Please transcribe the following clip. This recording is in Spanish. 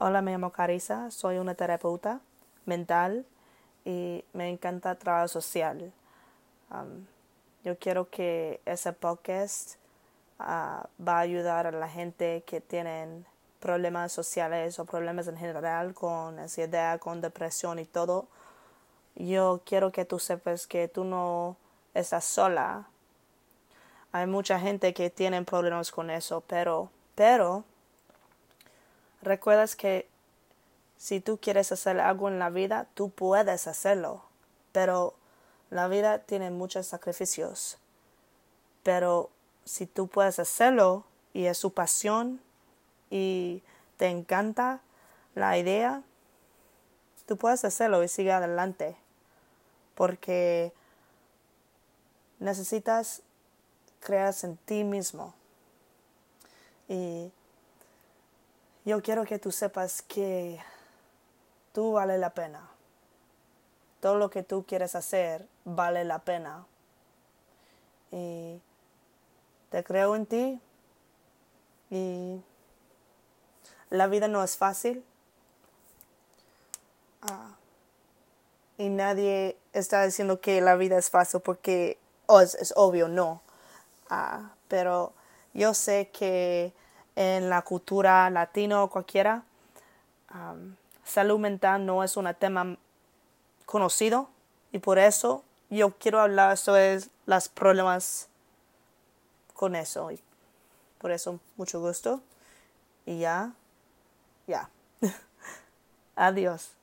Hola, me llamo Carissa, soy una terapeuta mental y me encanta el trabajo social. Yo quiero que ese podcast uh, va a ayudar a la gente que tienen problemas sociales o problemas en general con ansiedad, con depresión y todo. Yo quiero que tú sepas que tú no estás sola. Hay mucha gente que tiene problemas con eso, pero, pero Recuerdas que si tú quieres hacer algo en la vida, tú puedes hacerlo, pero la vida tiene muchos sacrificios. Pero si tú puedes hacerlo y es su pasión y te encanta la idea, tú puedes hacerlo y sigue adelante. Porque necesitas crear en ti mismo. Y yo quiero que tú sepas que tú vale la pena. Todo lo que tú quieres hacer vale la pena. Y te creo en ti. Y la vida no es fácil. Ah, y nadie está diciendo que la vida es fácil porque es, obvio, no. Ah, pero yo sé que en la cultura latino o cualquiera, salud mental no es un tema conocido y por eso yo quiero hablar sobre los problemas con eso. Por eso mucho gusto y ya, ya. Adiós.